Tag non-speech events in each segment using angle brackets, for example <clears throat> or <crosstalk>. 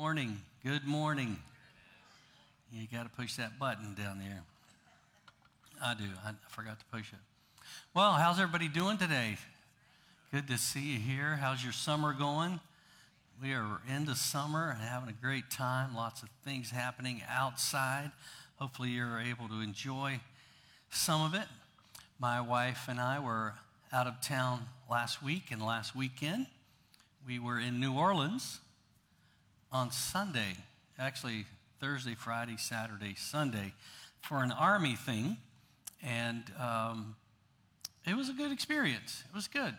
Morning. Good morning. You got to push that button down there. I do. I forgot to push it. Well, how's everybody doing today? Good to see you here. How's your summer going? We are into summer and having a great time. Lots of things happening outside. Hopefully, you're able to enjoy some of it. My wife and I were out of town last week and last weekend. We were in New Orleans on Sunday, actually Thursday, Friday, Saturday, Sunday, for an army thing. And um, it was a good experience. It was good.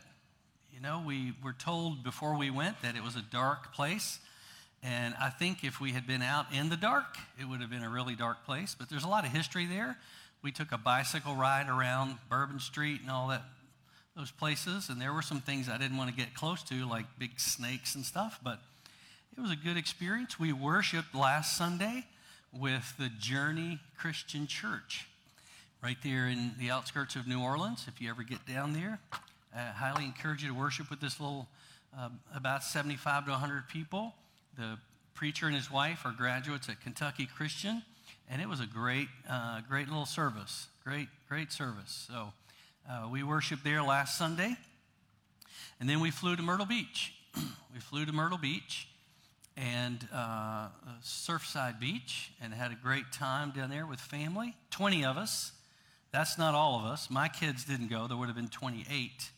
You know, we were told before we went that it was a dark place. And I think if we had been out in the dark, it would have been a really dark place. But there's a lot of history there. We took a bicycle ride around Bourbon Street and all that, those places. And there were some things I didn't want to get close to, like big snakes and stuff. But it was a good experience. We worshiped last Sunday with the Journey Christian Church right there in the outskirts of New Orleans. If you ever get down there, I highly encourage you to worship with this little, uh, about 75 to 100 people. The preacher and his wife are graduates at Kentucky Christian, and it was a great, uh, great little service. Great, great service. So uh, we worshiped there last Sunday, and then we flew to Myrtle Beach. <clears throat> we flew to Myrtle Beach and uh, Surfside Beach and had a great time down there with family. 20 of us. That's not all of us. My kids didn't go. There would have been 28.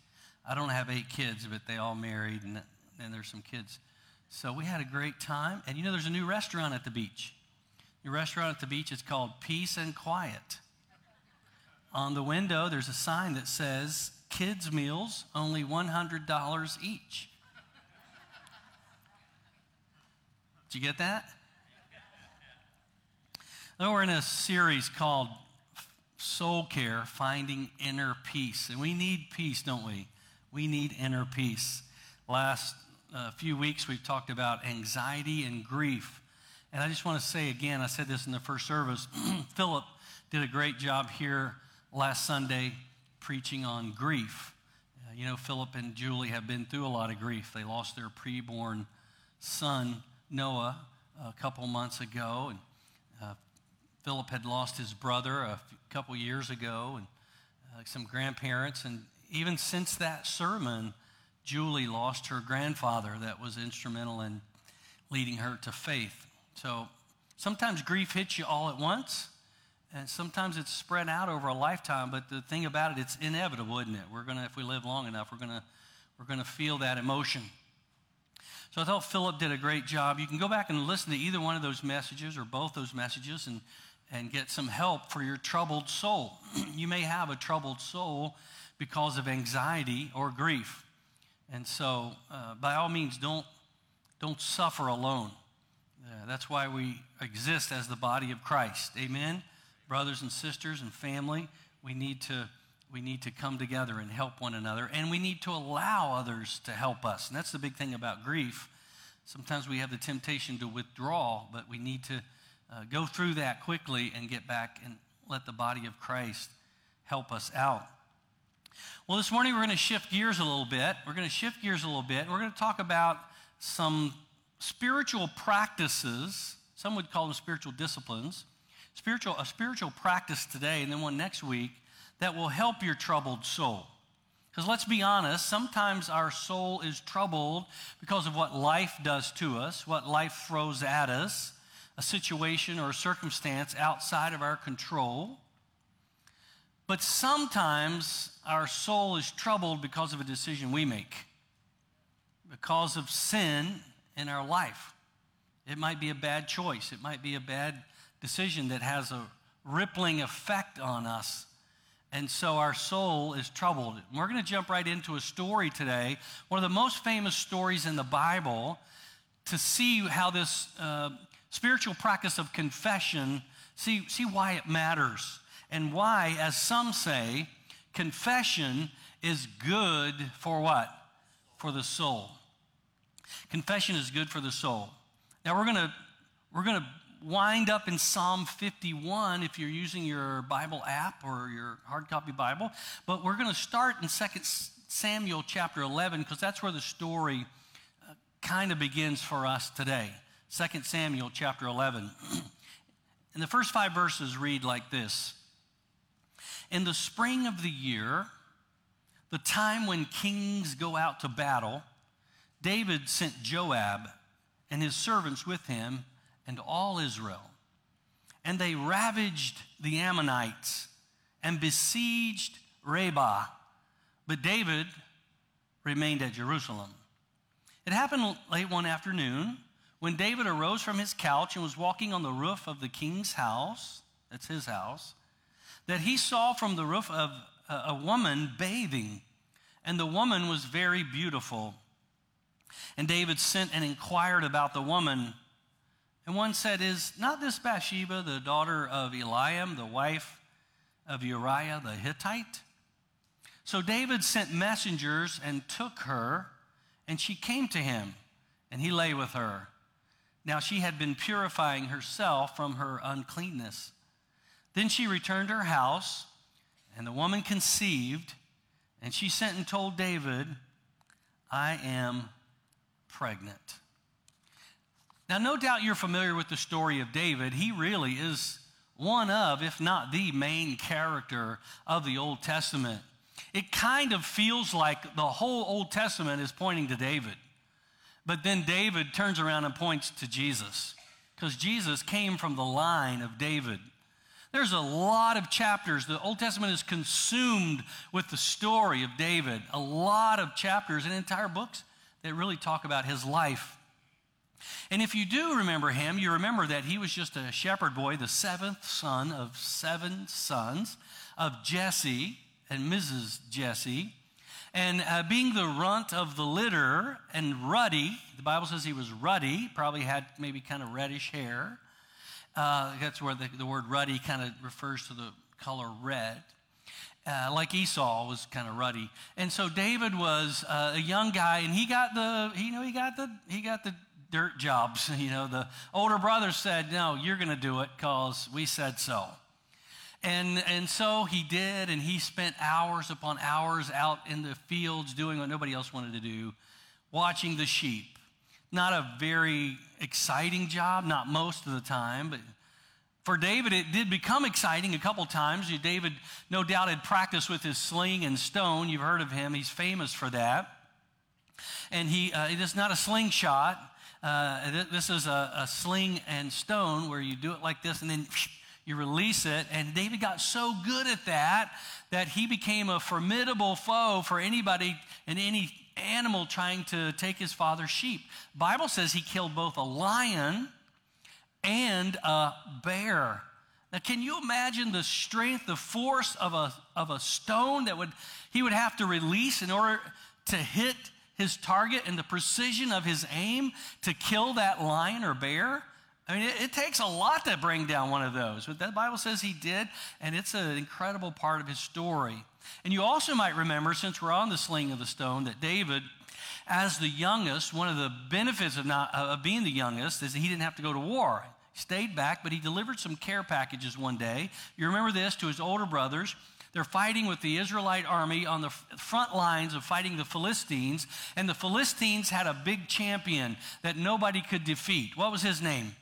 I don't have eight kids, but they all married, and, and there's some kids. So we had a great time. And you know, there's a new restaurant at the beach. The restaurant at the beach is called Peace and Quiet. On the window, there's a sign that says, Kids' meals, only $100 each. Did you get that? We're in a series called Soul Care Finding Inner Peace. And we need peace, don't we? We need inner peace. Last uh, few weeks, we've talked about anxiety and grief. And I just want to say again, I said this in the first service, <clears throat> Philip did a great job here last Sunday preaching on grief. Uh, you know, Philip and Julie have been through a lot of grief. They lost their preborn son Noah a couple months ago, and uh, Philip had lost his brother a couple years ago, and uh, some grandparents. And even since that sermon, Julie lost her grandfather that was instrumental in leading her to faith. So sometimes grief hits you all at once, and sometimes it's spread out over a lifetime. But the thing about it, it's inevitable, isn't it? We're gonna, if we live long enough, we're gonna, we're gonna feel that emotion. So I thought Philip did a great job. You can go back and listen to either one of those messages or both those messages and, and get some help for your troubled soul. <clears throat> you may have a troubled soul because of anxiety or grief. And so, uh, by all means, don't, don't suffer alone. Uh, that's why we exist as the body of Christ. Amen? Brothers and sisters and family, we need to we need to come together and help one another, and we need to allow others to help us. And that's the big thing about grief. Sometimes we have the temptation to withdraw, but we need to uh, go through that quickly and get back and let the body of Christ help us out. Well, this morning we're going to shift gears a little bit. We're going to shift gears a little bit. We're going to talk about some spiritual practices. Some would call them spiritual disciplines. Spiritual, a spiritual practice today, and then one next week that will help your troubled soul. Because let's be honest, sometimes our soul is troubled because of what life does to us, what life throws at us, a situation or a circumstance outside of our control. But sometimes our soul is troubled because of a decision we make, because of sin in our life. It might be a bad choice, it might be a bad decision that has a rippling effect on us and so our soul is troubled. We're going to jump right into a story today, one of the most famous stories in the Bible, to see how this uh, spiritual practice of confession, see, see why it matters, and why, as some say, confession is good for what? For the soul. Confession is good for the soul. Now we're going to we're going to wind up in Psalm 51 if you're using your Bible app or your hard copy Bible. But we're going to start in 2 Samuel chapter 11 because that's where the story uh, kind of begins for us today. 2 Samuel chapter 11. <clears throat> and the first five verses read like this In the spring of the year, the time when kings go out to battle, David sent Joab and his servants with him and all Israel. And they ravaged the Ammonites and besieged Rabbah. But David remained at Jerusalem. It happened late one afternoon when David arose from his couch and was walking on the roof of the king's house, that's his house, that he saw from the roof of a woman bathing, and the woman was very beautiful. And David sent and inquired about the woman. And one said, Is not this Bathsheba the daughter of Eliam, the wife of Uriah the Hittite? So David sent messengers and took her, and she came to him, and he lay with her. Now she had been purifying herself from her uncleanness. Then she returned to her house, and the woman conceived, and she sent and told David, I am pregnant. Now, no doubt you're familiar with the story of David. He really is one of, if not the main character of the Old Testament. It kind of feels like the whole Old Testament is pointing to David. But then David turns around and points to Jesus because Jesus came from the line of David. There's a lot of chapters. The Old Testament is consumed with the story of David. A lot of chapters and entire books that really talk about his life. And if you do remember him, you remember that he was just a shepherd boy, the seventh son of seven sons of Jesse and Mrs. Jesse. And uh, being the runt of the litter and ruddy, the Bible says he was ruddy, probably had maybe kind of reddish hair. Uh, that's where the, the word ruddy kind of refers to the color red. Uh, like Esau was kind of ruddy, and so David was uh, a young guy, and he got the, you know, he got the, he got the dirt jobs. <laughs> You know, the older brother said, "No, you're going to do it because we said so." And, and so he did, and he spent hours upon hours out in the fields doing what nobody else wanted to do, watching the sheep. Not a very exciting job, not most of the time, but for David, it did become exciting a couple times. David, no doubt, had practiced with his sling and stone. You've heard of him, he's famous for that. And he, uh, it is not a slingshot. Uh, this is a, a, sling and stone where you do it like this and then <sniffs> you release it. And David got so good at that that he became a formidable foe for anybody and any animal trying to take his father's sheep. Bible says he killed both a lion and a bear. Now, can you imagine the strength, the force of a, of a stone that would he would have to release in order to hit his target and the precision of his aim to kill that lion or bear? I mean, it, it, takes a lot to bring down one of those, but the Bible says he did, and it's an incredible part of his story. And you also might remember, since we're on the sling of the stone, that David, as the youngest, one of the benefits of, not, of being the youngest is that he didn't have to go to war. He stayed back, but he delivered some care packages one day. You remember this to his older brothers. They're fighting with the Israelite army on the front lines of fighting the Philistines, and the Philistines had a big champion that nobody could defeat. What was his name?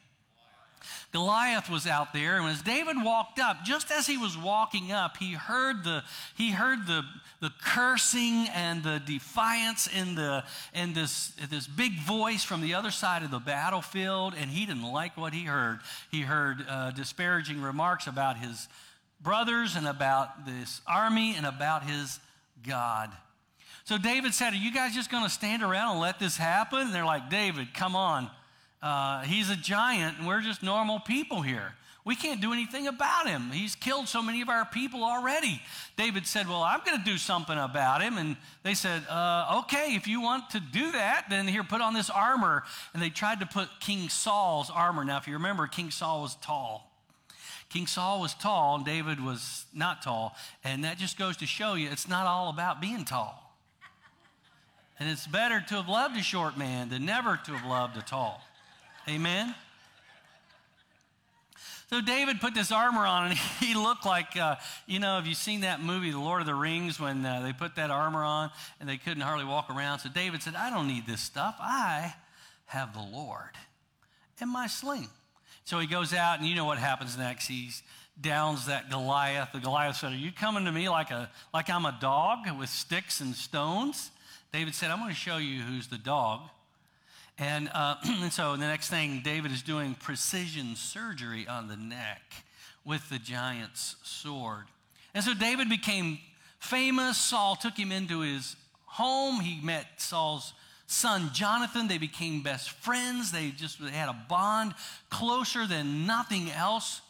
Goliath was out there, and as David walked up, just as he was walking up, he heard the he heard the the cursing and the defiance in the in this this big voice from the other side of the battlefield, and he didn't like what he heard. He heard uh, disparaging remarks about his brothers and about this army and about his God. So David said, Are you guys just going to stand around and let this happen? And they're like, David, come on. Uh, he's a giant, and we're just normal people here. We can't do anything about him. He's killed so many of our people already. David said, Well, I'm going to do something about him. And they said, uh, Okay, if you want to do that, then here, put on this armor. And they tried to put King Saul's armor. Now, if you remember, King Saul was tall. King Saul was tall, and David was not tall. And that just goes to show you it's not all about being tall. And it's better to have loved a short man than never to have loved a tall. Amen? So David put this armor on, and <laughs> he looked like, uh, you know, have you seen that movie, The Lord of the Rings, when uh, they put that armor on and they couldn't hardly walk around? So David said, I don't need this stuff. I have the Lord. in my sling. So he goes out, and you know what happens next. He downs that Goliath. The Goliath said, Are you coming to me like, a, like I'm a dog with sticks and stones? David said, I'm going to show you who's the dog. And, uh, <clears throat> and so the next thing, David is doing precision surgery on the neck with the giant's sword. And so David became famous. Saul took him into his home. He met Saul's son Jonathan. They became best friends. They just they had a bond closer than nothing else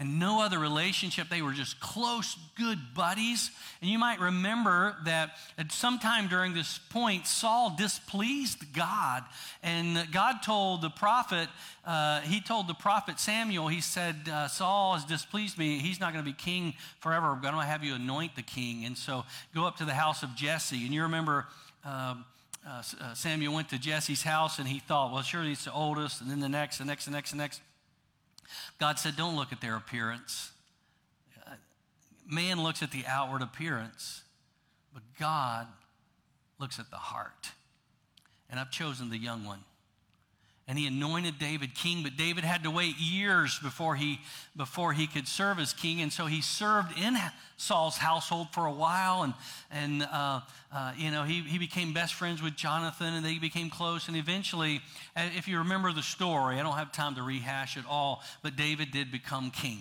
and no other relationship. They were just close, good buddies. And you might remember that at some time during this point, Saul displeased God. And God told the prophet, uh, he told the prophet Samuel, he said, uh, Saul has displeased me. He's not going to be king forever. I'm going to have you anoint the king. And so go up to the house of Jesse. And you remember. Um, uh, uh, Samuel went to Jesse's house and he thought, well, surely it's the oldest, and then the next, the next, the next, the next. God said, don't look at their appearance. Uh, man looks at the outward appearance, but God looks at the heart. And I've chosen the young one and he anointed David king, but David had to wait years before he, before he could serve as king. And so he served in Saul's household for a while. And, and uh, uh, you know, he, he became best friends with Jonathan and they became close. And eventually, if you remember the story, I don't have time to rehash it all, but David did become king.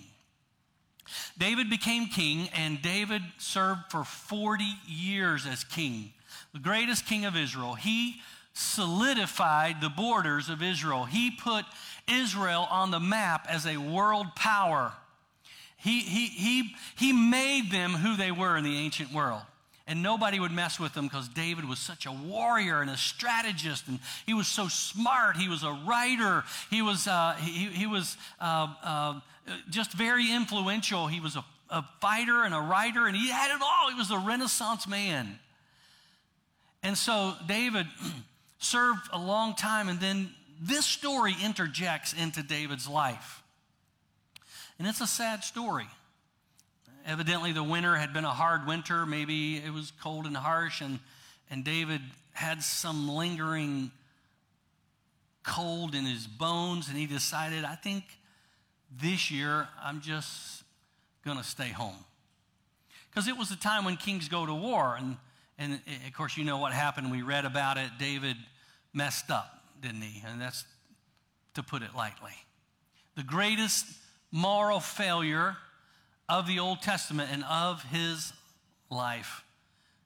David became king, and David served for 40 years as king, the greatest king of Israel. He solidified the borders of Israel. He put Israel on the map as a world power. He, he, he, he made them who they were in the ancient world. And nobody would mess with them because David was such a warrior and a strategist, and he was so smart. He was a writer. He was, uh, he, he was uh, uh, just very influential. He was a, a fighter and a writer, and he had it all. He was a Renaissance man. And so David <clears throat> served a long time, and then this story interjects into David's life. And it's a sad story. Evidently, the winter had been a hard winter. Maybe it was cold and harsh, and, and David had some lingering cold in his bones, and he decided, I think this year I'm just going to stay home. Because it was a time when kings go to war, and and eh, of course, you know what happened. We read about it. David messed up, didn't he? And that's to put it lightly. The greatest moral failure of the Old Testament and of his life.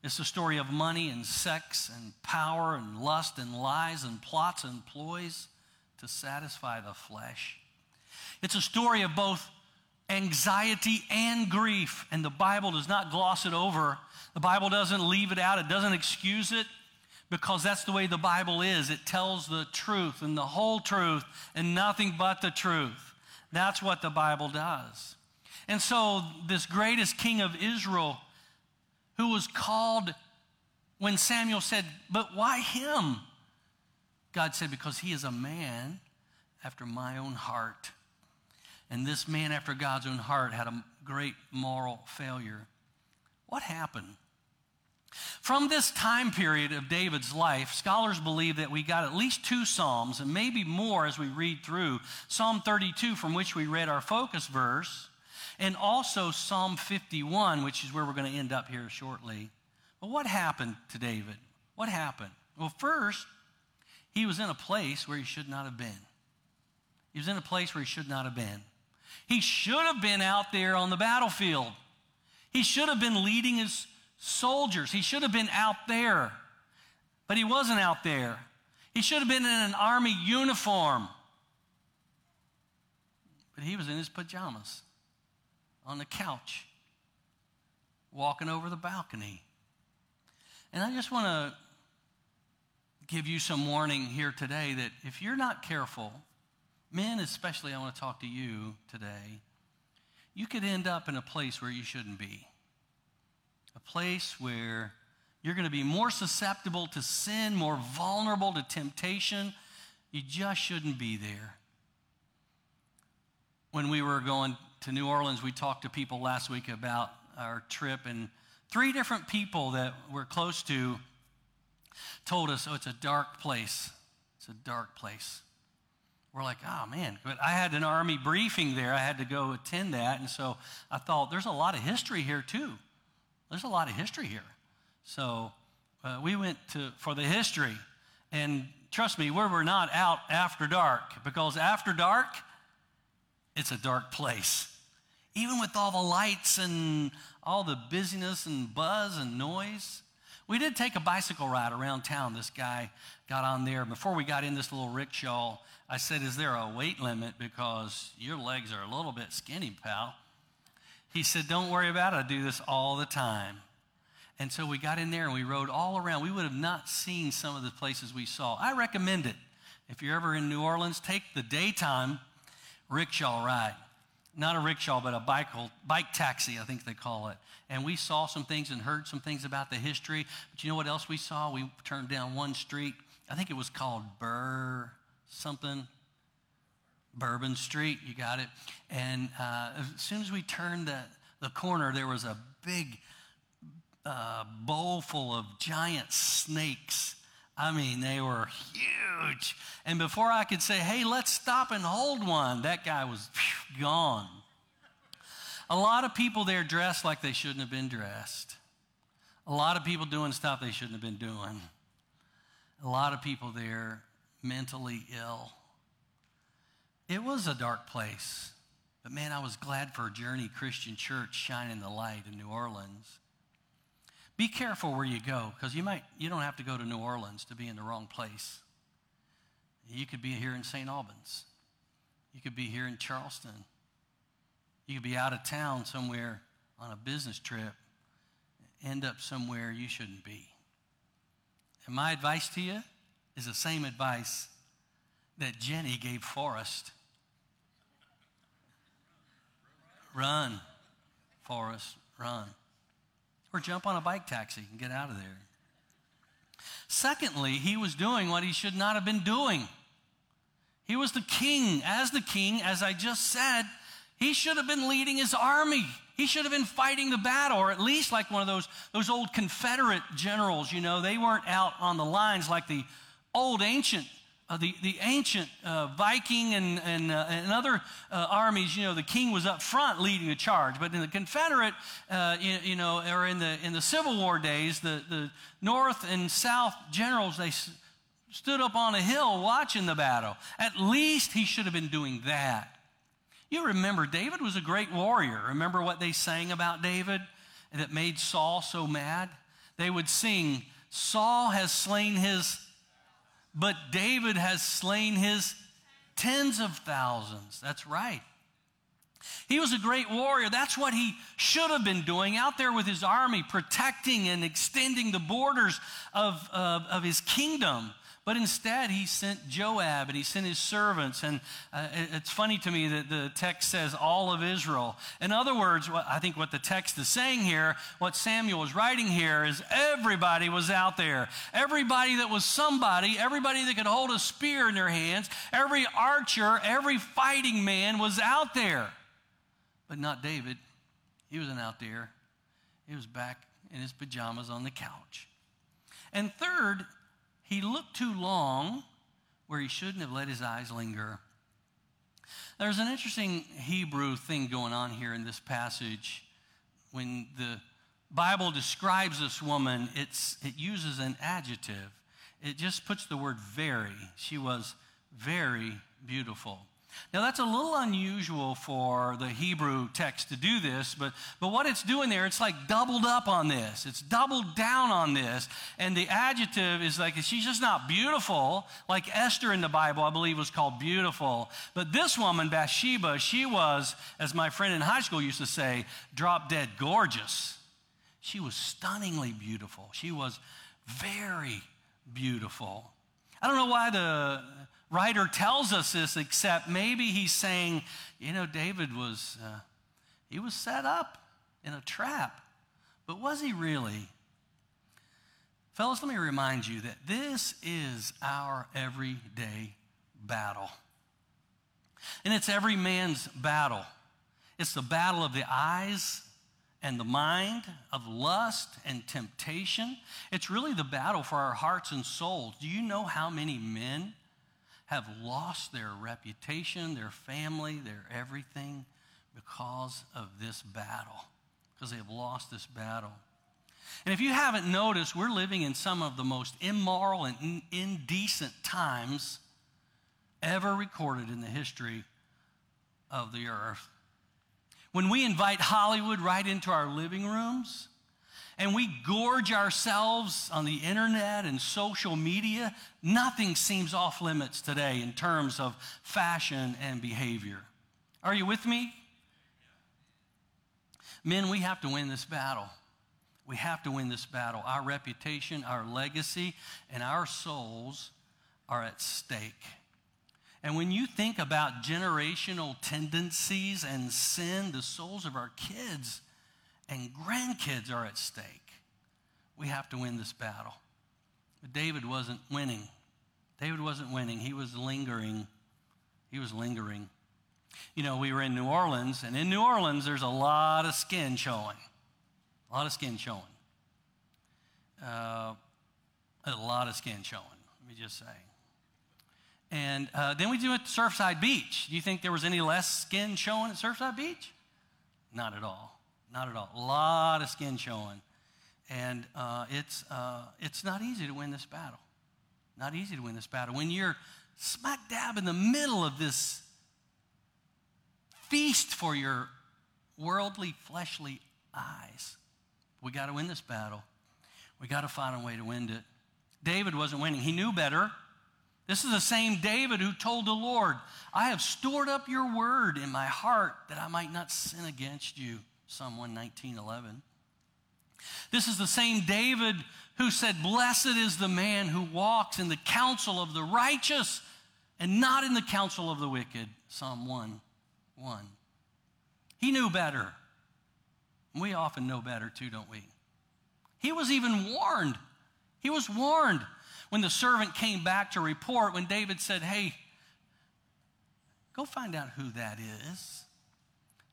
It's the story of money and sex and power and lust and lies and plots and ploys to satisfy the flesh. It's a story of both anxiety and grief, and the Bible does not gloss it over the Bible doesn't leave it out, it doesn't excuse it because that's the way the Bible is. It tells the truth and the whole truth and nothing but the truth. That's what the Bible does. And so, this greatest king of Israel, who was called when Samuel said, But why him? God said, Because he is a man after my own heart. And this man after God's own heart had a great moral failure. What happened? From this time period of David's life, scholars believe that we got at least two Psalms and maybe more as we read through. Psalm 32, from which we read our focus verse, and also Psalm 51, which is where we're going to end up here shortly. But what happened to David? What happened? Well, first, he was in a place where he should not have been. He was in a place where he should not have been. He should have been out there on the battlefield. He should have been leading his soldiers. He should have been out there, but he wasn't out there. He should have been in an army uniform, but he was in his pajamas on the couch, walking over the balcony. And I just want to give you some warning here today that if you're not careful, men especially, I want to talk to you today, you could end up in a place where you shouldn't be a place where you're going to be more susceptible to sin, more vulnerable to temptation. You just shouldn't be there. When we were going to New Orleans, we talked to people last week about our trip, and three different people that we're close to told us, oh, it's a dark place. It's a dark place. we're like, oh man. But I had an army briefing there. I had to go attend that. And so I thought, there's a lot of history here too. There's a lot of history here. So uh, we went to, for the history. And trust me, we were not out after dark because after dark, it's a dark place. Even with all the lights and all the busyness and buzz and noise. We did take a bicycle ride around town. This guy got on there. Before we got in this little rickshaw, I said, Is there a weight limit? Because your legs are a little bit skinny, pal. He said, Don't worry about it. I do this all the time. And so we got in there and we rode all around. We would have not seen some of the places we saw. I recommend it. If you're ever in New Orleans, take the daytime rickshaw ride. Not a rickshaw, but a bike, bike taxi, I think they call it. And we saw some things and heard some things about the history. But you know what else we saw? We turned down one street. I think it was called Burr something. Bourbon Street, you got it. And uh, as soon as we turned the, the corner, there was a big uh, bowl full of giant snakes. I mean, they were huge. And before I could say, hey, let's stop and hold one, that guy was phew, gone. A lot of people there dressed like they shouldn't have been dressed. A lot of people doing stuff they shouldn't have been doing. A lot of people there mentally ill. It was a dark place. But man, I was glad for Journey Christian Church shining the light in New Orleans. Be careful where you go, because you might you don't have to go to New Orleans to be in the wrong place. You could be here in St. Albans. You could be here in Charleston. You could be out of town somewhere on a business trip, end up somewhere you shouldn't be. And my advice to you is the same advice that Jenny gave Forrest. Run, Forrest, run. Or jump on a bike taxi and get out of there. Secondly, he was doing what he should not have been doing. He was the king. As the king, as I just said, he should have been leading his army. He should have been fighting the battle, or at least like one of those, those old Confederate generals, you know, they weren't out on the lines like the old ancient uh, the, the ancient uh, Viking and, and, uh, and other uh, armies, you know, the king was up front leading the charge. But in the Confederate, uh, you, you, know, or in the, in the Civil War days, the, the North and South generals, they s- stood up on a hill watching the battle. At least he should have been doing that. You remember, David was a great warrior. Remember what they sang about David that made Saul so mad? They would sing, Saul has slain his but David has slain his tens of thousands. That's right. He was a great warrior. That's what he should have been doing out there with his army, protecting and extending the borders of, of, of his kingdom. But instead, he sent Joab and he sent his servants. And uh, it's funny to me that the text says all of Israel. In other words, what, I think what the text is saying here, what Samuel is writing here, is everybody was out there. Everybody that was somebody, everybody that could hold a spear in their hands, every archer, every fighting man was out there. But not David. He wasn't out there, he was back in his pajamas on the couch. And third, he looked too long where he shouldn't have let his eyes linger. There's an interesting Hebrew thing going on here in this passage. When the Bible describes this woman, it's, it uses an adjective. It just puts the word very. She was very beautiful. Now, that's a little unusual for the Hebrew text to do this, but, but what it's doing there, it's like doubled up on this. It's doubled down on this. And the adjective is like, she's just not beautiful, like Esther in the Bible, I believe, was called beautiful. But this woman, Bathsheba, she was, as my friend in high school used to say, drop dead gorgeous. She was stunningly beautiful. She was very beautiful. I don't know why the writer tells us this, except maybe he's saying, you know, David was, uh, he was set up in a trap. But was he really? Fellas, let me remind you that this is our everyday battle. And it's every man's battle. It's the battle of the eyes and the mind, of lust and temptation. It's really the battle for our hearts and souls. Do you know how many men have lost their reputation, their family, their everything because of this battle, because they have lost this battle. And if you haven't noticed, we're living in some of the most immoral and indecent times ever recorded in the history of the earth. When we invite Hollywood right into our living rooms, and we gorge ourselves on the internet and social media, nothing seems off limits today in terms of fashion and behavior. Are you with me? Men, we have to win this battle. We have to win this battle. Our reputation, our legacy, and our souls are at stake. And when you think about generational tendencies and sin, the souls of our kids and grandkids are at stake. We have to win this battle. But David wasn't winning. David wasn't winning. He was lingering. He was lingering. You know, we were in New Orleans, and in New Orleans, there's a lot of skin showing. A lot of skin showing. Uh, a lot of skin showing, let me just say. And uh, then we do it at Surfside Beach. Do you think there was any less skin showing at Surfside Beach? Not at all. Not at all. A lot of skin showing. And uh, it's, uh, it's not easy to win this battle. Not easy to win this battle. When you're smack dab in the middle of this feast for your worldly, fleshly eyes, we got to win this battle. We got to find a way to win it. David wasn't winning. He knew better. This is the same David who told the Lord, I have stored up your word in my heart that I might not sin against you. Psalm 119, 11. This is the same David who said, Blessed is the man who walks in the counsel of the righteous and not in the counsel of the wicked. Psalm 1, 1. He knew better. We often know better too, don't we? He was even warned. He was warned when the servant came back to report when David said, Hey, go find out who that is.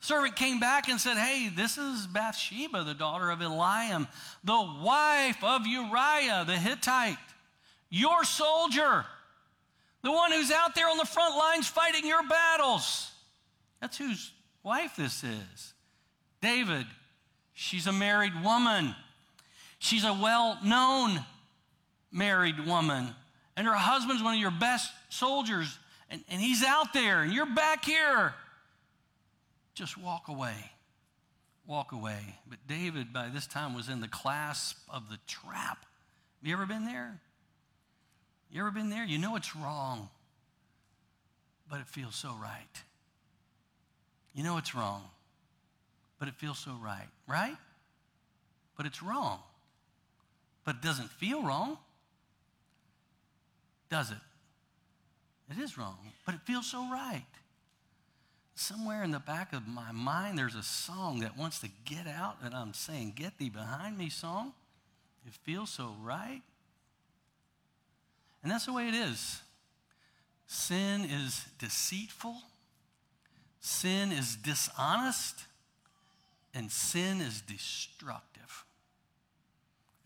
Servant came back and said, Hey, this is Bathsheba, the daughter of Eliam, the wife of Uriah the Hittite, your soldier, the one who's out there on the front lines fighting your battles. That's whose wife this is. David, she's a married woman. She's a well known married woman, and her husband's one of your best soldiers, and, and he's out there, and you're back here just walk away. Walk away. But David, by this time, was in the clasp of the trap. Have you ever been there? You ever been there? You know it's wrong, but it feels so right. You know it's wrong, but it feels so right, right? But it's wrong. But it doesn't feel wrong, does it? It is wrong, but it feels so right somewhere in the back of my mind, there's a song that wants to get out, and I'm saying, Get thee behind me song. It feels so right. And that's the way it is. Sin is deceitful, sin is dishonest, and sin is destructive.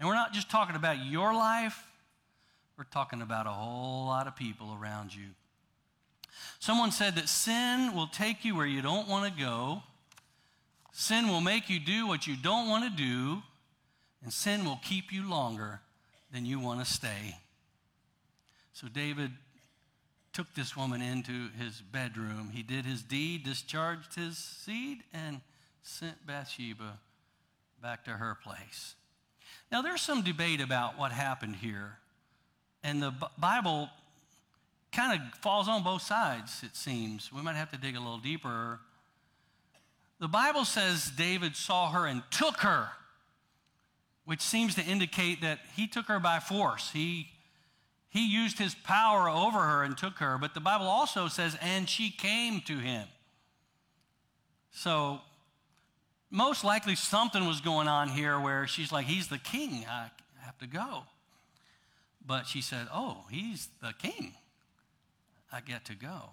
And we're not just talking about your life, we're talking about a whole lot of people around you. Someone said that sin will take you where you don't want to go, sin will make you do what you don't want to do, and sin will keep you longer than you want to stay. So David took this woman into his bedroom. He did his deed, discharged his seed, and sent Bathsheba back to her place. Now, there's some debate about what happened here. And the Bible kind of falls on both sides, it seems. We might have to dig a little deeper. The Bible says David saw her and took her, which seems to indicate that he took her by force. He, he used his power over her and took her. But the Bible also says, and she came to him. So, most likely something was going on here where she's like, he's the king. I have to go. But she said, oh, he's the king. I get to go.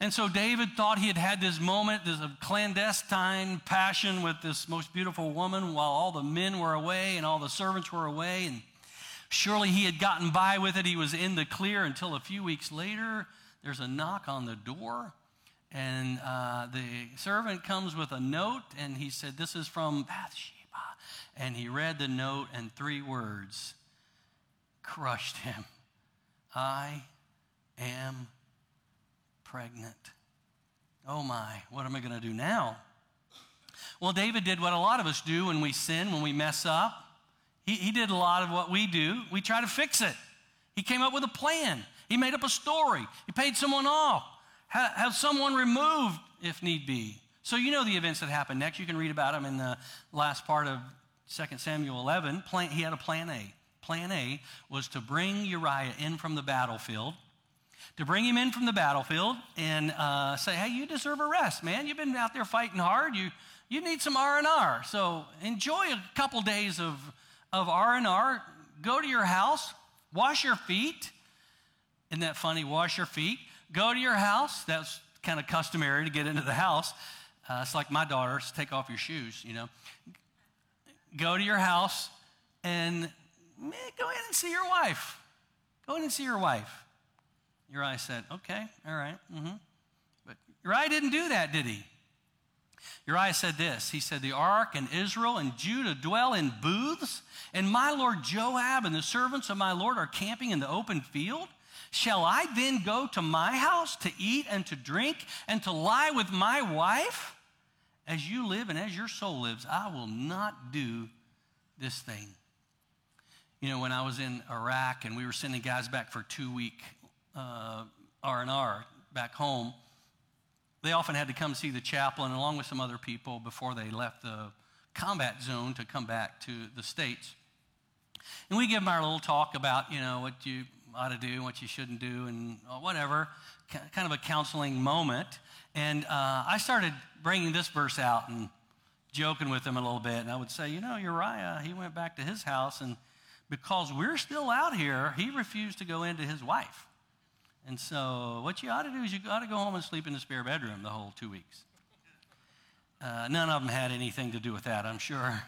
And so David thought he had had this moment, this clandestine passion with this most beautiful woman while all the men were away and all the servants were away. And Surely he had gotten by with it. He was in the clear until a few weeks later, there's a knock on the door. And uh, the servant comes with a note, and he said, This is from Bathsheba. And he read the note, and three words crushed him I am pregnant. Oh my, what am I going to do now? Well, David did what a lot of us do when we sin, when we mess up. He, he did a lot of what we do. We try to fix it. He came up with a plan. He made up a story. He paid someone off, have, have someone removed if need be. So you know the events that happened next. You can read about them in the last part of 2 Samuel 11. Plan, he had a plan A. Plan A was to bring Uriah in from the battlefield, to bring him in from the battlefield and uh, say, hey, you deserve a rest, man. You've been out there fighting hard. You, you need some R&R. So enjoy a couple days of, of R&R. Go to your house, wash your feet. Isn't that funny? Wash your feet. Go to your house. That's kind of customary to get into the house. Uh, it's like my daughters take off your shoes, you know. Go to your house and go in and see your wife. Go in and see your wife. Uriah said, Okay, all right. Mm-hmm. But Uriah didn't do that, did he? Uriah said this He said, The ark and Israel and Judah dwell in booths, and my lord Joab and the servants of my lord are camping in the open field. Shall I then go to my house to eat and to drink and to lie with my wife? As you live and as your soul lives, I will not do this thing. You know, when I was in Iraq and we were sending guys back for two week R&R back home, they often had to come see the chaplain along with some other people before they left the combat zone to come back to the States. And we give them our little talk about, you know, what you ought to do, what you shouldn't do, and uh, whatever, kind of a counseling moment. And uh, I started bringing this verse out and joking with them a little bit. And I would say, you know, Uriah, he went back to his house, and because we're still out here, he refused to go into his wife. And so, what you ought to do is you ought to go home and sleep in the spare bedroom the whole two weeks. Uh, none of them had anything to do with that, I'm sure.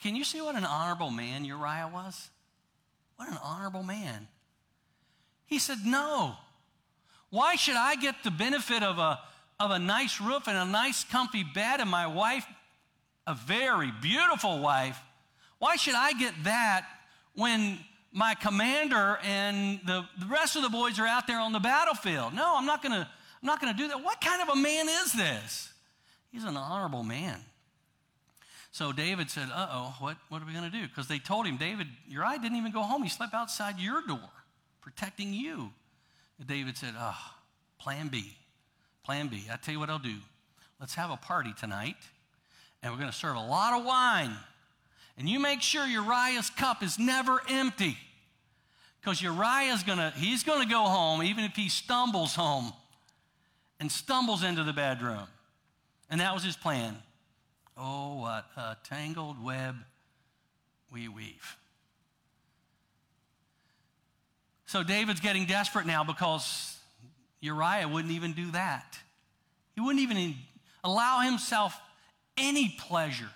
Can you see what an honorable man Uriah was? What an honorable man. He said, No. Why should I get the benefit of a, of a nice roof and a nice comfy bed and my wife, a very beautiful wife? Why should I get that when my commander and the, the rest of the boys are out there on the battlefield. No, I'm not going to I'm not going to do that. What kind of a man is this? He's an honorable man. So David said, Uh oh, what, what are we going to do? Because they told him, David, Uriah didn't even go home. He slept outside your door, protecting you. And David said, Oh, plan B. Plan B. I tell you what I'll do. Let's have a party tonight, and we're going to serve a lot of wine. And you make sure Uriah's cup is never empty. Because Uriah's gonna, he's gonna go home, even if he stumbles home and stumbles into the bedroom. And that was his plan. Oh, what a tangled web we weave. So David's getting desperate now because Uriah wouldn't even do that. He wouldn't even allow himself any pleasure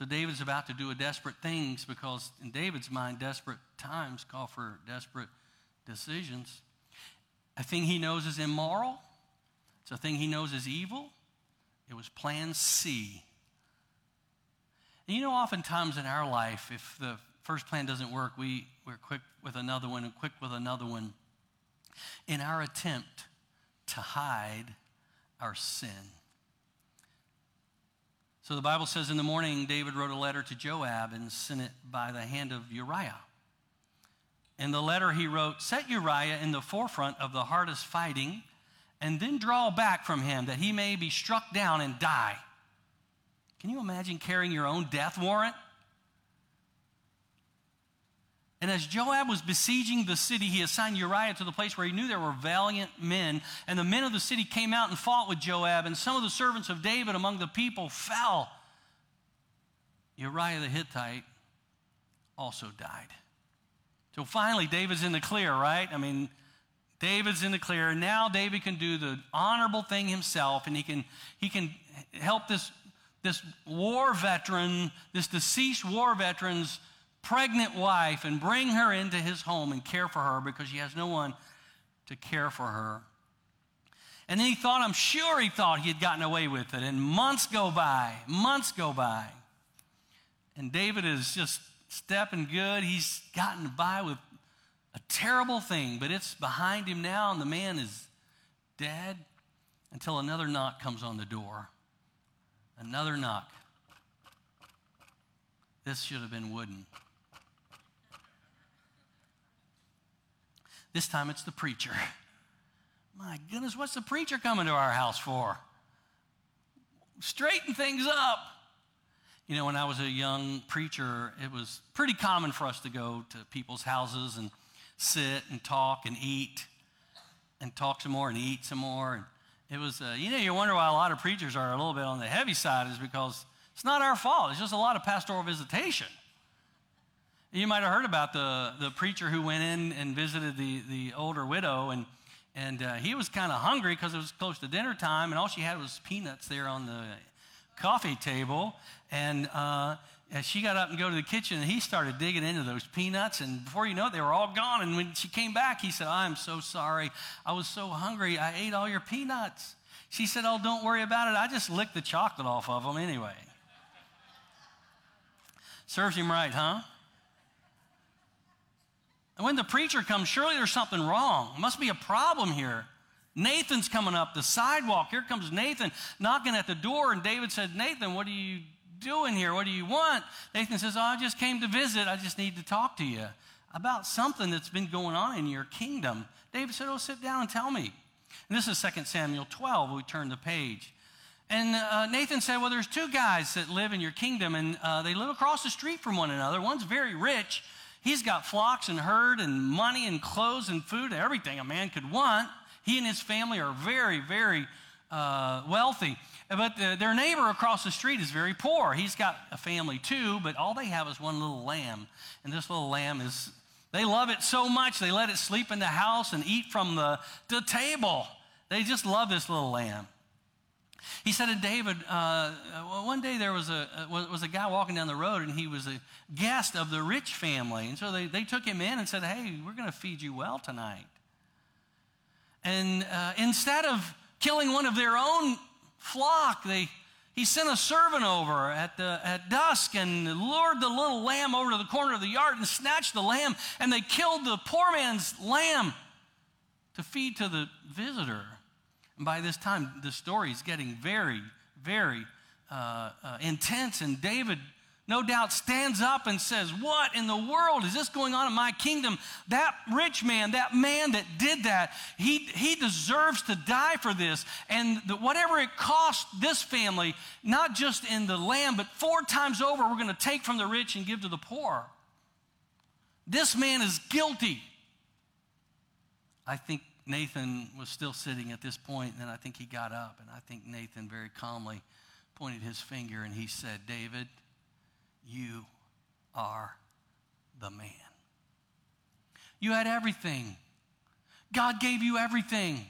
so David's about to do a desperate things because in David's mind, desperate times call for desperate decisions. A thing he knows is immoral. It's a thing he knows is evil. It was plan C. And you know, oftentimes in our life, if the first plan doesn't work, we, we're quick with another one and quick with another one in our attempt to hide our sin. So the Bible says in the morning, David wrote a letter to Joab and sent it by the hand of Uriah. In the letter, he wrote, Set Uriah in the forefront of the hardest fighting, and then draw back from him that he may be struck down and die. Can you imagine carrying your own death warrant? And as Joab was besieging the city, he assigned Uriah to the place where he knew there were valiant men. And the men of the city came out and fought with Joab, and some of the servants of David among the people fell. Uriah the Hittite also died. So finally, David's in the clear, right? I mean, David's in the clear. Now David can do the honorable thing himself, and he can, he can help this, this war veteran, this deceased war veteran's pregnant wife and bring her into his home and care for her because he has no one to care for her. And then he thought, I'm sure he thought he had gotten away with it. And months go by, months go by. And David is just stepping good. He's gotten by with a terrible thing, but it's behind him now, and the man is dead until another knock comes on the door. Another knock. This should have been wooden. This time it's the preacher. My goodness, what's the preacher coming to our house for? Straighten things up. You know, when I was a young preacher, it was pretty common for us to go to people's houses and sit and talk and eat and talk some more and eat some more. And it was, uh, you know, you wonder why a lot of preachers are a little bit on the heavy side is because it's not our fault. It's just a lot of pastoral visitation. You might have heard about the, the preacher who went in and visited the, the older widow, and, and uh, he was kind of hungry because it was close to dinner time, and all she had was peanuts there on the coffee table. And uh, she got up and go to the kitchen, and he started digging into those peanuts, and before you know it, they were all gone. And when she came back, he said, I'm so sorry. I was so hungry. I ate all your peanuts. She said, Oh, don't worry about it. I just licked the chocolate off of them anyway. Serves him right, huh? And when the preacher comes, surely there's something wrong. Must be a problem here. Nathan's coming up the sidewalk. Here comes Nathan knocking at the door. And David said, Nathan, what are you doing here? What do you want? Nathan says, oh, I just came to visit. I just need to talk to you about something that's been going on in your kingdom. David said, Oh, sit down and tell me. And this is 2 Samuel 12. We turn the page. And uh, Nathan said, Well, there's two guys that live in your kingdom, and uh, they live across the street from one another. One's very rich, He's got flocks and herd and money and clothes and food, and everything a man could want. He and his family are very, very uh, wealthy. But the, their neighbor across the street is very poor. He's got a family too, but all they have is one little lamb. And this little lamb is, they love it so much, they let it sleep in the house and eat from the, the table. They just love this little lamb. He said to David, uh, one day there was a, was a guy walking down the road and he was a guest of the rich family. And so they, they took him in and said, Hey, we're going to feed you well tonight. And uh, instead of killing one of their own flock, they, he sent a servant over at, the, at dusk and lured the little lamb over to the corner of the yard and snatched the lamb. And they killed the poor man's lamb to feed to the visitor. By this time, the story is getting very, very uh, uh, intense. And David, no doubt, stands up and says, What in the world is this going on in my kingdom? That rich man, that man that did that, he, he deserves to die for this. And the, whatever it cost this family, not just in the land, but four times over, we're going to take from the rich and give to the poor. This man is guilty. I think Nathan was still sitting at this point, and then I think he got up, and I think Nathan very calmly pointed his finger and he said, David, you are the man. You had everything. God gave you everything.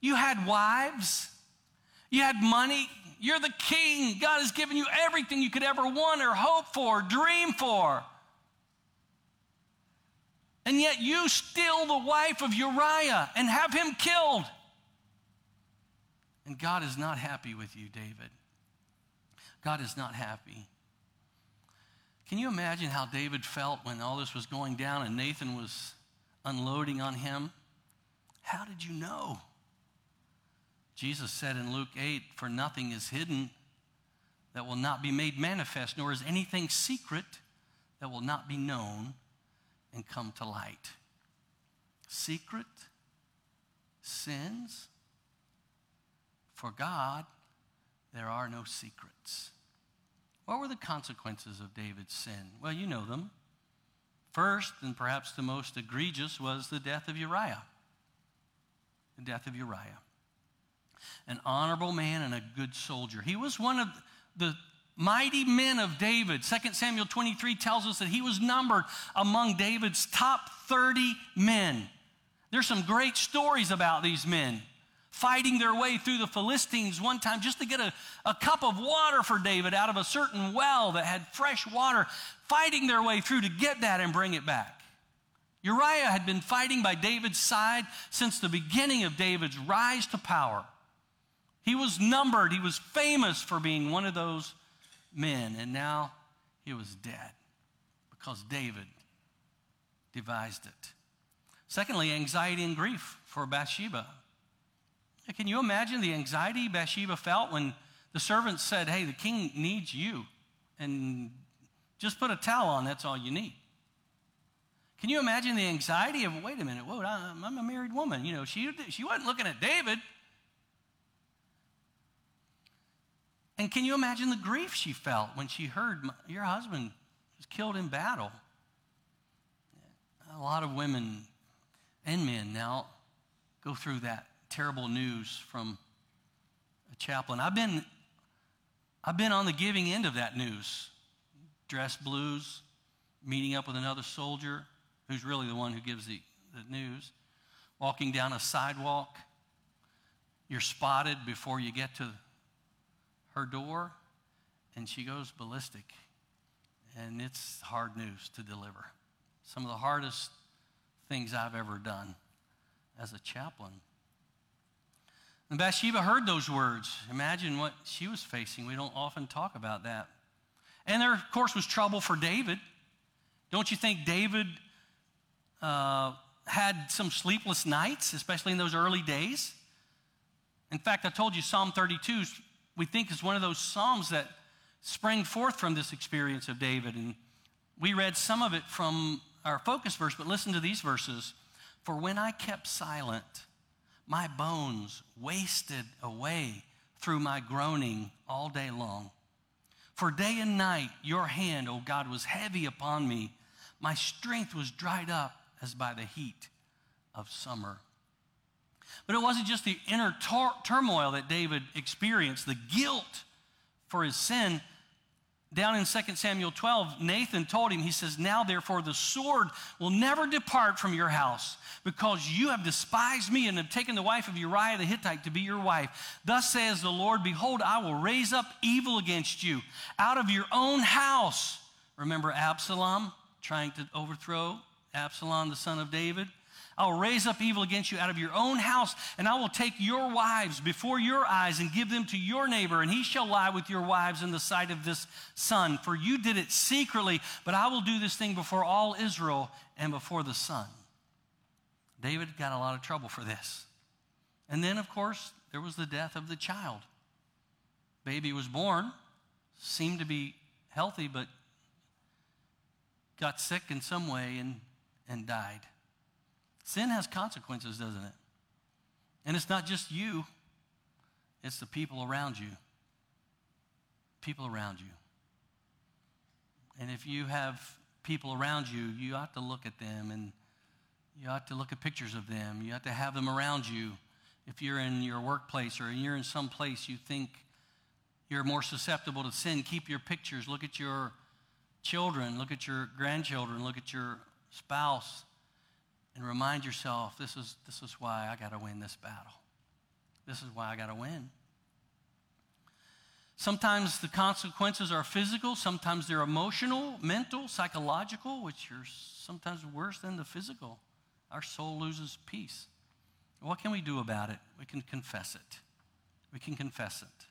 You had wives. You had money. You're the king. God has given you everything you could ever want or hope for, dream for. And yet you steal the wife of Uriah and have him killed. And God is not happy with you, David. God is not happy. Can you imagine how David felt when all this was going down and Nathan was unloading on him? How did you know? Jesus said in Luke 8, For nothing is hidden that will not be made manifest, nor is anything secret that will not be known and come to light. Secret sins, for God, there are no secrets. What were the consequences of David's sin? Well, you know them. First, and perhaps the most egregious, was the death of Uriah. The death of Uriah. An honorable man and a good soldier. He was one of the mighty men of David. 2 Samuel 23 tells us that he was numbered among David's top 30 men. There's some great stories about these men. fighting their way through the Philistines one time just to get a, a cup of water for David out of a certain well that had fresh water, fighting their way through to get that and bring it back. Uriah had been fighting by David's side since the beginning of David's rise to power. He was numbered, he was famous for being one of those men, and now he was dead because David devised it. Secondly, anxiety and grief for Bathsheba. Can you imagine the anxiety Bathsheba felt when the servants said, Hey, the king needs you, and just put a towel on, that's all you need? Can you imagine the anxiety of, wait a minute, whoa, I'm a married woman. You know, she, she wasn't looking at David. And can you imagine the grief she felt when she heard your husband was killed in battle? A lot of women and men now go through that terrible news from a chaplain. I've been, I've been on the giving end of that news. Dress blues, meeting up with another soldier who's really the one who gives the, the news, walking down a sidewalk. You're spotted before you get to her door, and she goes ballistic. And it's hard news to deliver. Some of the hardest things I've ever done as a chaplain. And Bathsheba heard those words. Imagine what she was facing. We don't often talk about that. And there, of course, was trouble for David. Don't you think David uh, had some sleepless nights, especially in those early days? In fact, I told you Psalm 32 we think is one of those psalms that sprang forth from this experience of David. And we read some of it from our focus verse, but listen to these verses. For when I kept silent, my bones wasted away through my groaning all day long. For day and night, your hand, O God, was heavy upon me. My strength was dried up as by the heat of summer. But it wasn't just the inner tor- turmoil that David experienced, the guilt for his sin down in 2 Samuel 12, Nathan told him, he says, Now therefore the sword will never depart from your house, because you have despised me and have taken the wife of Uriah the Hittite to be your wife. Thus says the Lord, Behold, I will raise up evil against you out of your own house. Remember Absalom trying to overthrow Absalom, the son of David? I will raise up evil against you out of your own house, and I will take your wives before your eyes and give them to your neighbor, and he shall lie with your wives in the sight of this sun. For you did it secretly, but I will do this thing before all Israel and before the sun. David got a lot of trouble for this. And then, of course, there was the death of the child. Baby was born, seemed to be healthy, but got sick in some way and, and died. Sin has consequences, doesn't it? And it's not just you, it's the people around you. People around you. And if you have people around you, you ought to look at them and you ought to look at pictures of them. You ought to have them around you. If you're in your workplace or you're in some place you think you're more susceptible to sin, keep your pictures. Look at your children, look at your grandchildren, look at your spouse and remind yourself this is, this is why I got to win this battle. This is why I got to win. Sometimes the consequences are physical, sometimes they're emotional, mental, psychological, which are sometimes worse than the physical. Our soul loses peace. What can we do about it? We can confess it. We can confess it.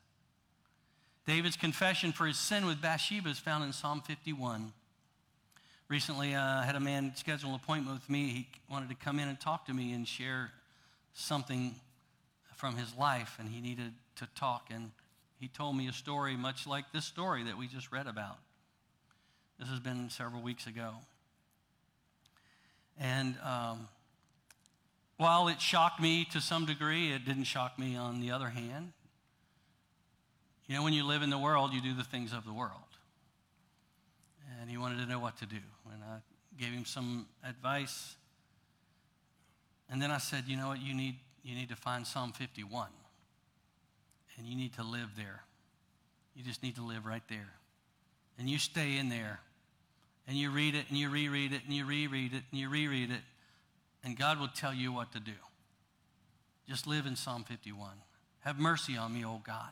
David's confession for his sin with Bathsheba is found in Psalm 51. Recently, uh, I had a man schedule an appointment with me. He wanted to come in and talk to me and share something from his life, and he needed to talk. And he told me a story much like this story that we just read about. This has been several weeks ago. And um, while it shocked me to some degree, it didn't shock me on the other hand. You know, when you live in the world, you do the things of the world and he wanted to know what to do. And I gave him some advice. And then I said, you know what, you need, you need to find Psalm 51. And you need to live there. You just need to live right there. And you stay in there. And you read it and you reread it and you reread it and you reread it. And God will tell you what to do. Just live in Psalm 51. Have mercy on me, O God.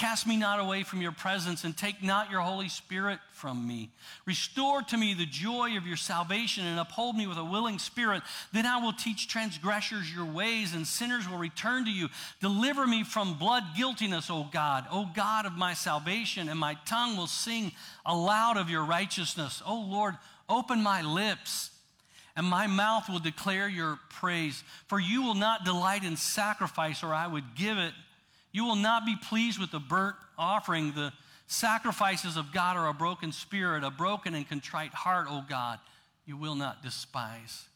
Cast me not away from your presence and take not your Holy Spirit from me. Restore to me the joy of your salvation and uphold me with a willing spirit. Then I will teach transgressors your ways and sinners will return to you. Deliver me from blood guiltiness, O God, O God of my salvation, and my tongue will sing aloud of your righteousness. O Lord, open my lips and my mouth will declare your praise. For you will not delight in sacrifice, or I would give it. You will not be pleased with the burnt offering. The sacrifices of God are a broken spirit, a broken and contrite heart, O God, you will not despise.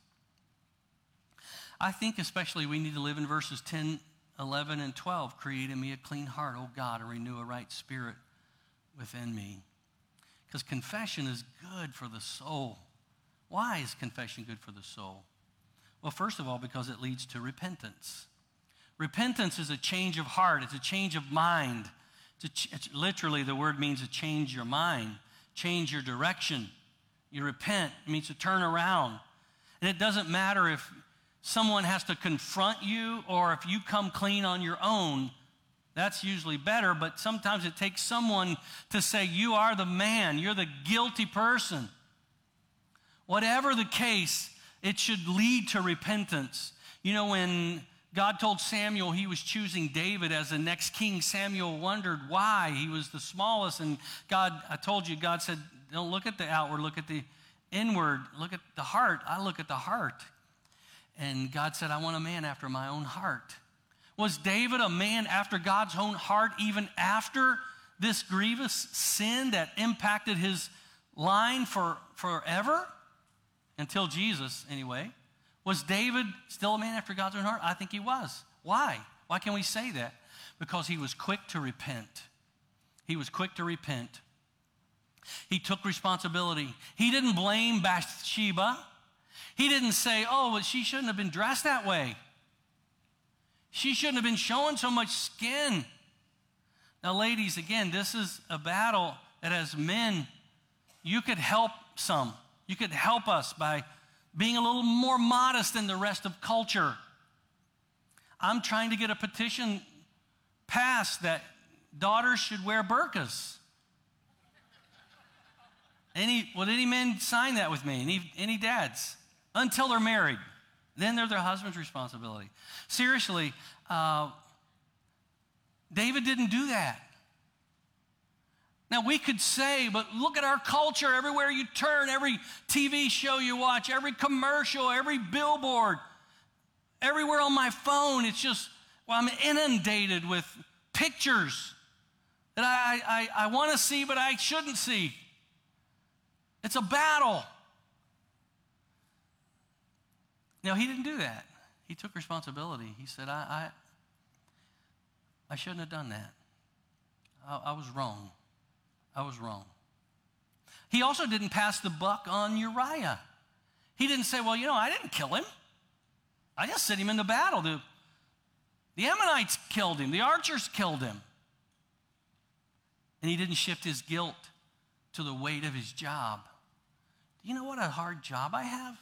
I think especially we need to live in verses 10, 11, and 12. Create in me a clean heart, O God, and renew a right spirit within me. Because confession is good for the soul. Why is confession good for the soul? Well, first of all, because it leads to repentance. Repentance is a change of heart, it's a change of mind. It's literally, the word means to change your mind, change your direction. You repent, it means to turn around. And it doesn't matter if someone has to confront you or if you come clean on your own. That's usually better, but sometimes it takes someone to say, You are the man, you're the guilty person. Whatever the case, it should lead to repentance. You know, when God told Samuel he was choosing David as the next king. Samuel wondered why. He was the smallest. And God, I told you, God said, don't look at the outward, look at the inward, look at the heart. I look at the heart. And God said, I want a man after my own heart. Was David a man after God's own heart even after this grievous sin that impacted his line for forever? Until Jesus, anyway. Was David still a man after God's own heart? I think he was. Why? Why can we say that? Because he was quick to repent. He was quick to repent. He took responsibility. He didn't blame Bathsheba. He didn't say, oh, well, she shouldn't have been dressed that way. She shouldn't have been showing so much skin. Now, ladies, again, this is a battle that as men, you could help some. You could help us by being a little more modest than the rest of culture. I'm trying to get a petition passed that daughters should wear burqas. Any, would any men sign that with me? Any, any dads? Until they're married. Then they're their husband's responsibility. Seriously, uh, David didn't do that. Now, we could say, but look at our culture everywhere you turn, every TV show you watch, every commercial, every billboard, everywhere on my phone. It's just, well, I'm inundated with pictures that I, I, I want to see, but I shouldn't see. It's a battle. Now, he didn't do that. He took responsibility. He said, I, I, I shouldn't have done that. I, I was wrong. I was wrong. He also didn't pass the buck on Uriah. He didn't say, Well, you know, I didn't kill him. I just sent him in the battle. The, the Ammonites killed him, the archers killed him. And he didn't shift his guilt to the weight of his job. Do you know what a hard job I have?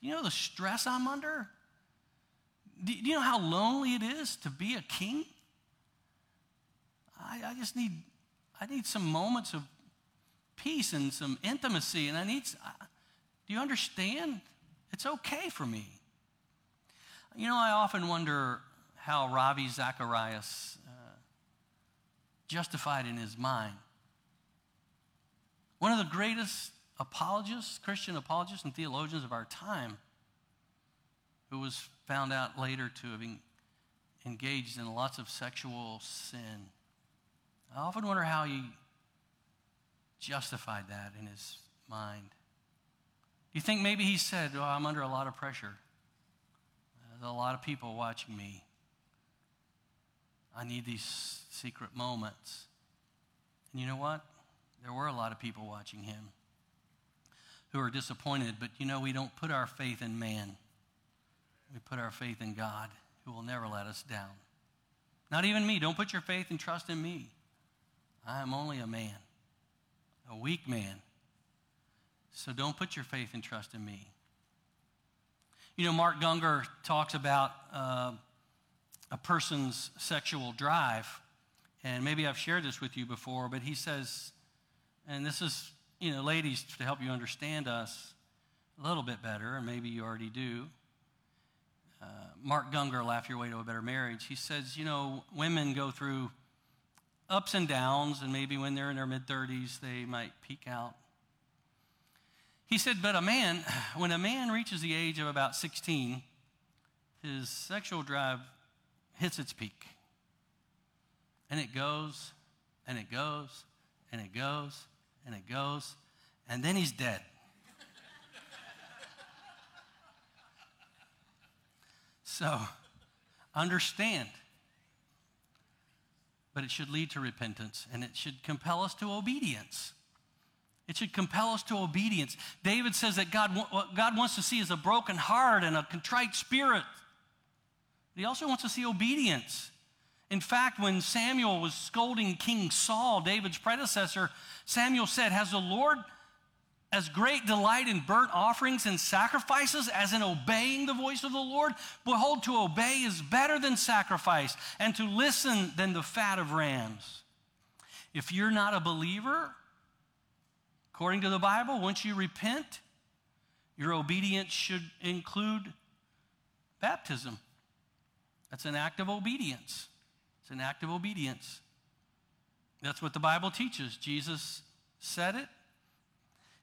Do you know the stress I'm under? Do you know how lonely it is to be a king? I, I just need I need some moments of peace and some intimacy, and I need. Do you understand? It's okay for me. You know, I often wonder how Ravi Zacharias uh, justified in his mind. One of the greatest apologists, Christian apologists and theologians of our time, who was found out later to have been engaged in lots of sexual sin. I often wonder how he justified that in his mind. Do you think maybe he said, oh, I'm under a lot of pressure? There's a lot of people watching me. I need these secret moments. And you know what? There were a lot of people watching him who are disappointed, but you know, we don't put our faith in man. We put our faith in God, who will never let us down. Not even me. Don't put your faith and trust in me. I am only a man, a weak man. So don't put your faith and trust in me. You know, Mark Gungor talks about uh, a person's sexual drive. And maybe I've shared this with you before, but he says, and this is, you know, ladies, to help you understand us a little bit better, and maybe you already do. Uh, Mark Gungor, Laugh Your Way to a Better Marriage, he says, you know, women go through ups and downs, and maybe when they're in their mid 30s, they might peak out. He said, but a man, <sighs> when a man reaches the age of about 16, his sexual drive hits its peak. And it goes, and it goes, and it goes, and it goes, and then he's dead. <laughs> so, understand. But it should lead to repentance, and it should compel us to obedience. It should compel us to obedience. David says that God, what God wants to see is a broken heart and a contrite spirit. He also wants to see obedience. In fact, when Samuel was scolding King Saul, David's predecessor, Samuel said, Has the Lord as great delight in burnt offerings and sacrifices as in obeying the voice of the Lord? Behold, to obey is better than sacrifice, and to listen than the fat of rams. If you're not a believer, according to the Bible, once you repent, your obedience should include baptism. That's an act of obedience. It's an act of obedience. That's what the Bible teaches. Jesus said it.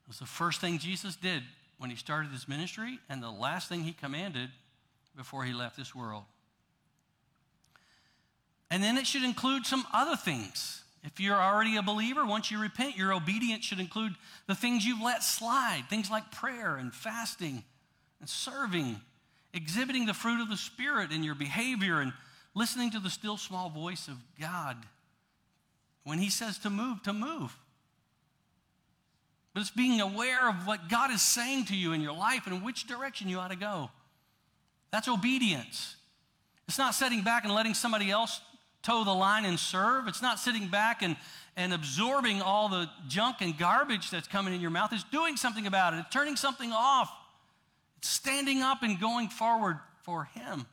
It was the first thing Jesus did when he started his ministry and the last thing he commanded before he left this world. And then it should include some other things. If you're already a believer, once you repent, your obedience should include the things you've let slide, things like prayer and fasting and serving exhibiting the fruit of the Spirit in your behavior and listening to the still small voice of God. When He says to move, to move. But it's being aware of what God is saying to you in your life and which direction you ought to go. That's obedience. It's not sitting back and letting somebody else toe the line and serve. It's not sitting back and, and absorbing all the junk and garbage that's coming in your mouth. It's doing something about it, it's turning something off it's standing up and going forward for Him.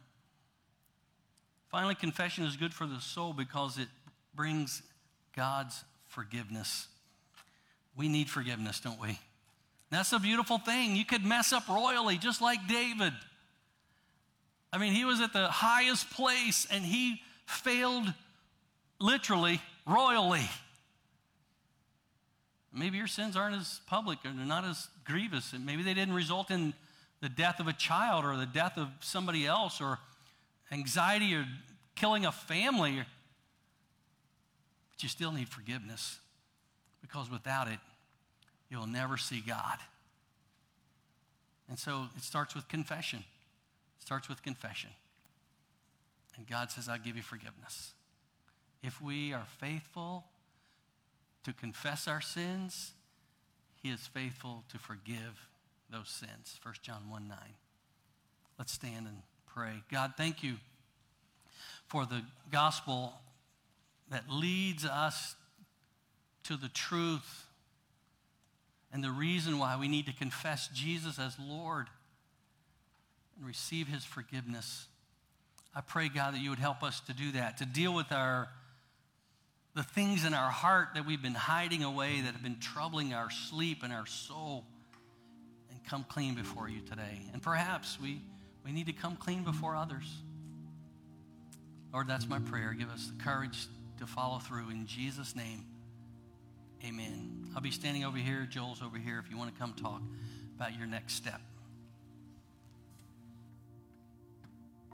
Finally, confession is good for the soul because it brings God's forgiveness. We need forgiveness, don't we? That's a beautiful thing. You could mess up royally, just like David. I mean, he was at the highest place and he failed literally, royally. Maybe your sins aren't as public or they're not as grievous, and maybe they didn't result in the death of a child or the death of somebody else or anxiety or killing a family. But you still need forgiveness because without it, you'll never see God. And so it starts with confession. It starts with confession. And God says, I'll give you forgiveness. If we are faithful to confess our sins, He is faithful to forgive those sins. 1 John 1 9. Let's stand and pray. God, thank you for the gospel that leads us to the truth and the reason why we need to confess Jesus as Lord and receive his forgiveness. I pray, God, that you would help us to do that, to deal with our the things in our heart that we've been hiding away that have been troubling our sleep and our soul and come clean before you today. And perhaps we, we need to come clean before others. Lord, that's my prayer. Give us the courage to follow through. In Jesus' name, amen. I'll be standing over here. Joel's over here if you want to come talk about your next step.